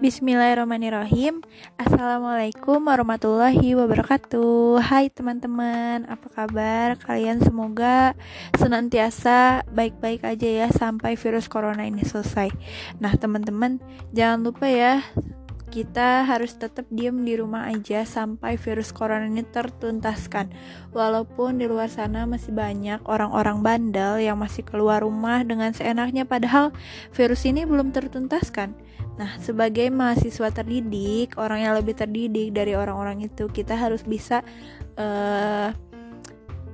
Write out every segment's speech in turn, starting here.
Bismillahirrahmanirrahim. Assalamualaikum warahmatullahi wabarakatuh. Hai teman-teman Apa kabar? Kalian semoga senantiasa baik-baik aja ya Sampai virus corona ini selesai. Nah teman-teman Jangan lupa ya kita harus tetap diem di rumah aja sampai virus corona ini tertuntaskan. Walaupun di luar sana masih banyak orang-orang bandel yang masih keluar rumah dengan seenaknya padahal virus ini belum tertuntaskan. Nah, sebagai mahasiswa terdidik, orang yang lebih terdidik dari orang-orang itu, kita harus bisa uh,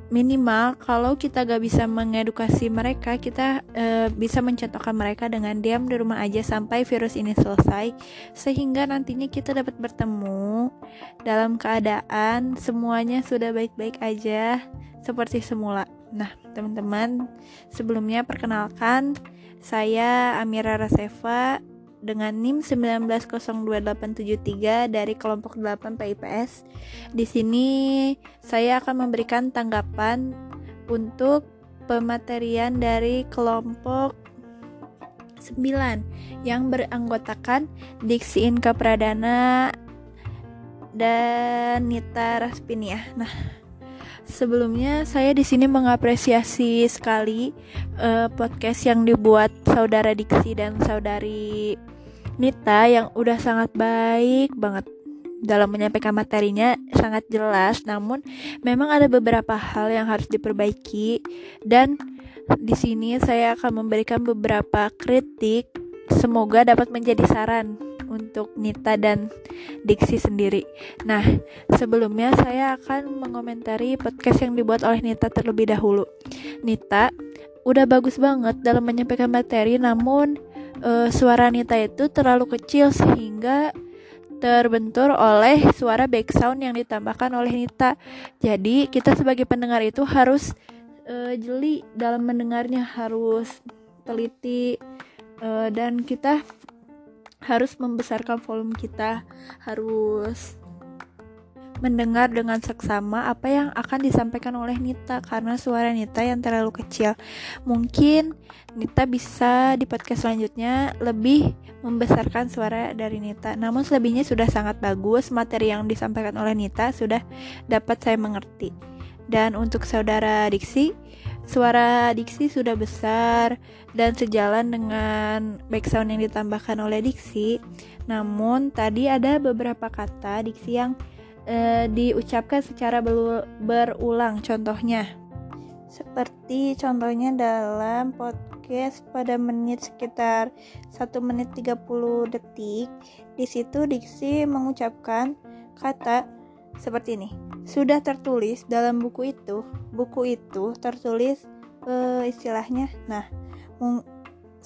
minimal kalau kita gak bisa mengedukasi mereka kita e, bisa mencontohkan mereka dengan diam di rumah aja sampai virus ini selesai sehingga nantinya kita dapat bertemu dalam keadaan semuanya sudah baik-baik aja seperti semula. Nah teman-teman sebelumnya perkenalkan saya Amira Raseva dengan NIM 1902873 dari kelompok 8 PIPS. Di sini saya akan memberikan tanggapan untuk pematerian dari kelompok 9 yang beranggotakan Diksi Inka Pradana dan Nita Raspinia. Nah, Sebelumnya saya di sini mengapresiasi sekali uh, podcast yang dibuat saudara Diksi dan saudari Nita yang udah sangat baik banget dalam menyampaikan materinya sangat jelas namun memang ada beberapa hal yang harus diperbaiki dan di sini saya akan memberikan beberapa kritik semoga dapat menjadi saran untuk Nita dan Diksi sendiri. Nah, sebelumnya saya akan mengomentari podcast yang dibuat oleh Nita terlebih dahulu. Nita udah bagus banget dalam menyampaikan materi, namun uh, suara Nita itu terlalu kecil sehingga terbentur oleh suara background yang ditambahkan oleh Nita. Jadi kita sebagai pendengar itu harus uh, jeli dalam mendengarnya, harus teliti uh, dan kita harus membesarkan volume kita, harus mendengar dengan seksama apa yang akan disampaikan oleh Nita karena suara Nita yang terlalu kecil. Mungkin Nita bisa di podcast selanjutnya lebih membesarkan suara dari Nita. Namun selebihnya sudah sangat bagus, materi yang disampaikan oleh Nita sudah dapat saya mengerti. Dan untuk saudara Diksi, Suara diksi sudah besar dan sejalan dengan background yang ditambahkan oleh diksi. Namun tadi ada beberapa kata diksi yang e, diucapkan secara berulang. Contohnya, seperti contohnya dalam podcast pada menit sekitar 1 menit 30 detik. Di situ diksi mengucapkan kata seperti ini sudah tertulis dalam buku itu buku itu tertulis uh, istilahnya nah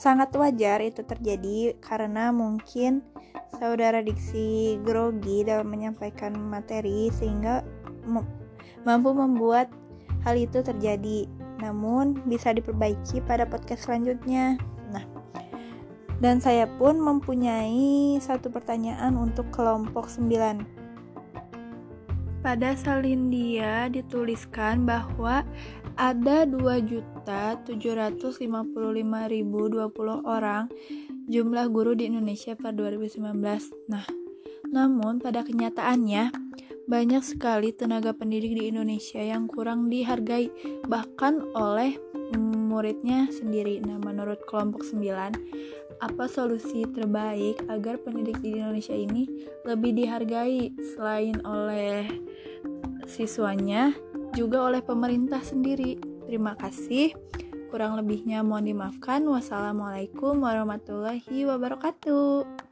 sangat wajar itu terjadi karena mungkin saudara diksi grogi dalam menyampaikan materi sehingga mampu membuat hal itu terjadi. Namun bisa diperbaiki pada podcast selanjutnya. Nah dan saya pun mempunyai satu pertanyaan untuk kelompok 9 pada Salindia dituliskan bahwa ada 2.755.020 orang jumlah guru di Indonesia pada 2019. Nah, namun pada kenyataannya banyak sekali tenaga pendidik di Indonesia yang kurang dihargai bahkan oleh muridnya sendiri. Nah, menurut kelompok 9 apa solusi terbaik agar pendidik di Indonesia ini lebih dihargai selain oleh siswanya juga oleh pemerintah sendiri. Terima kasih. Kurang lebihnya mohon dimaafkan. Wassalamualaikum warahmatullahi wabarakatuh.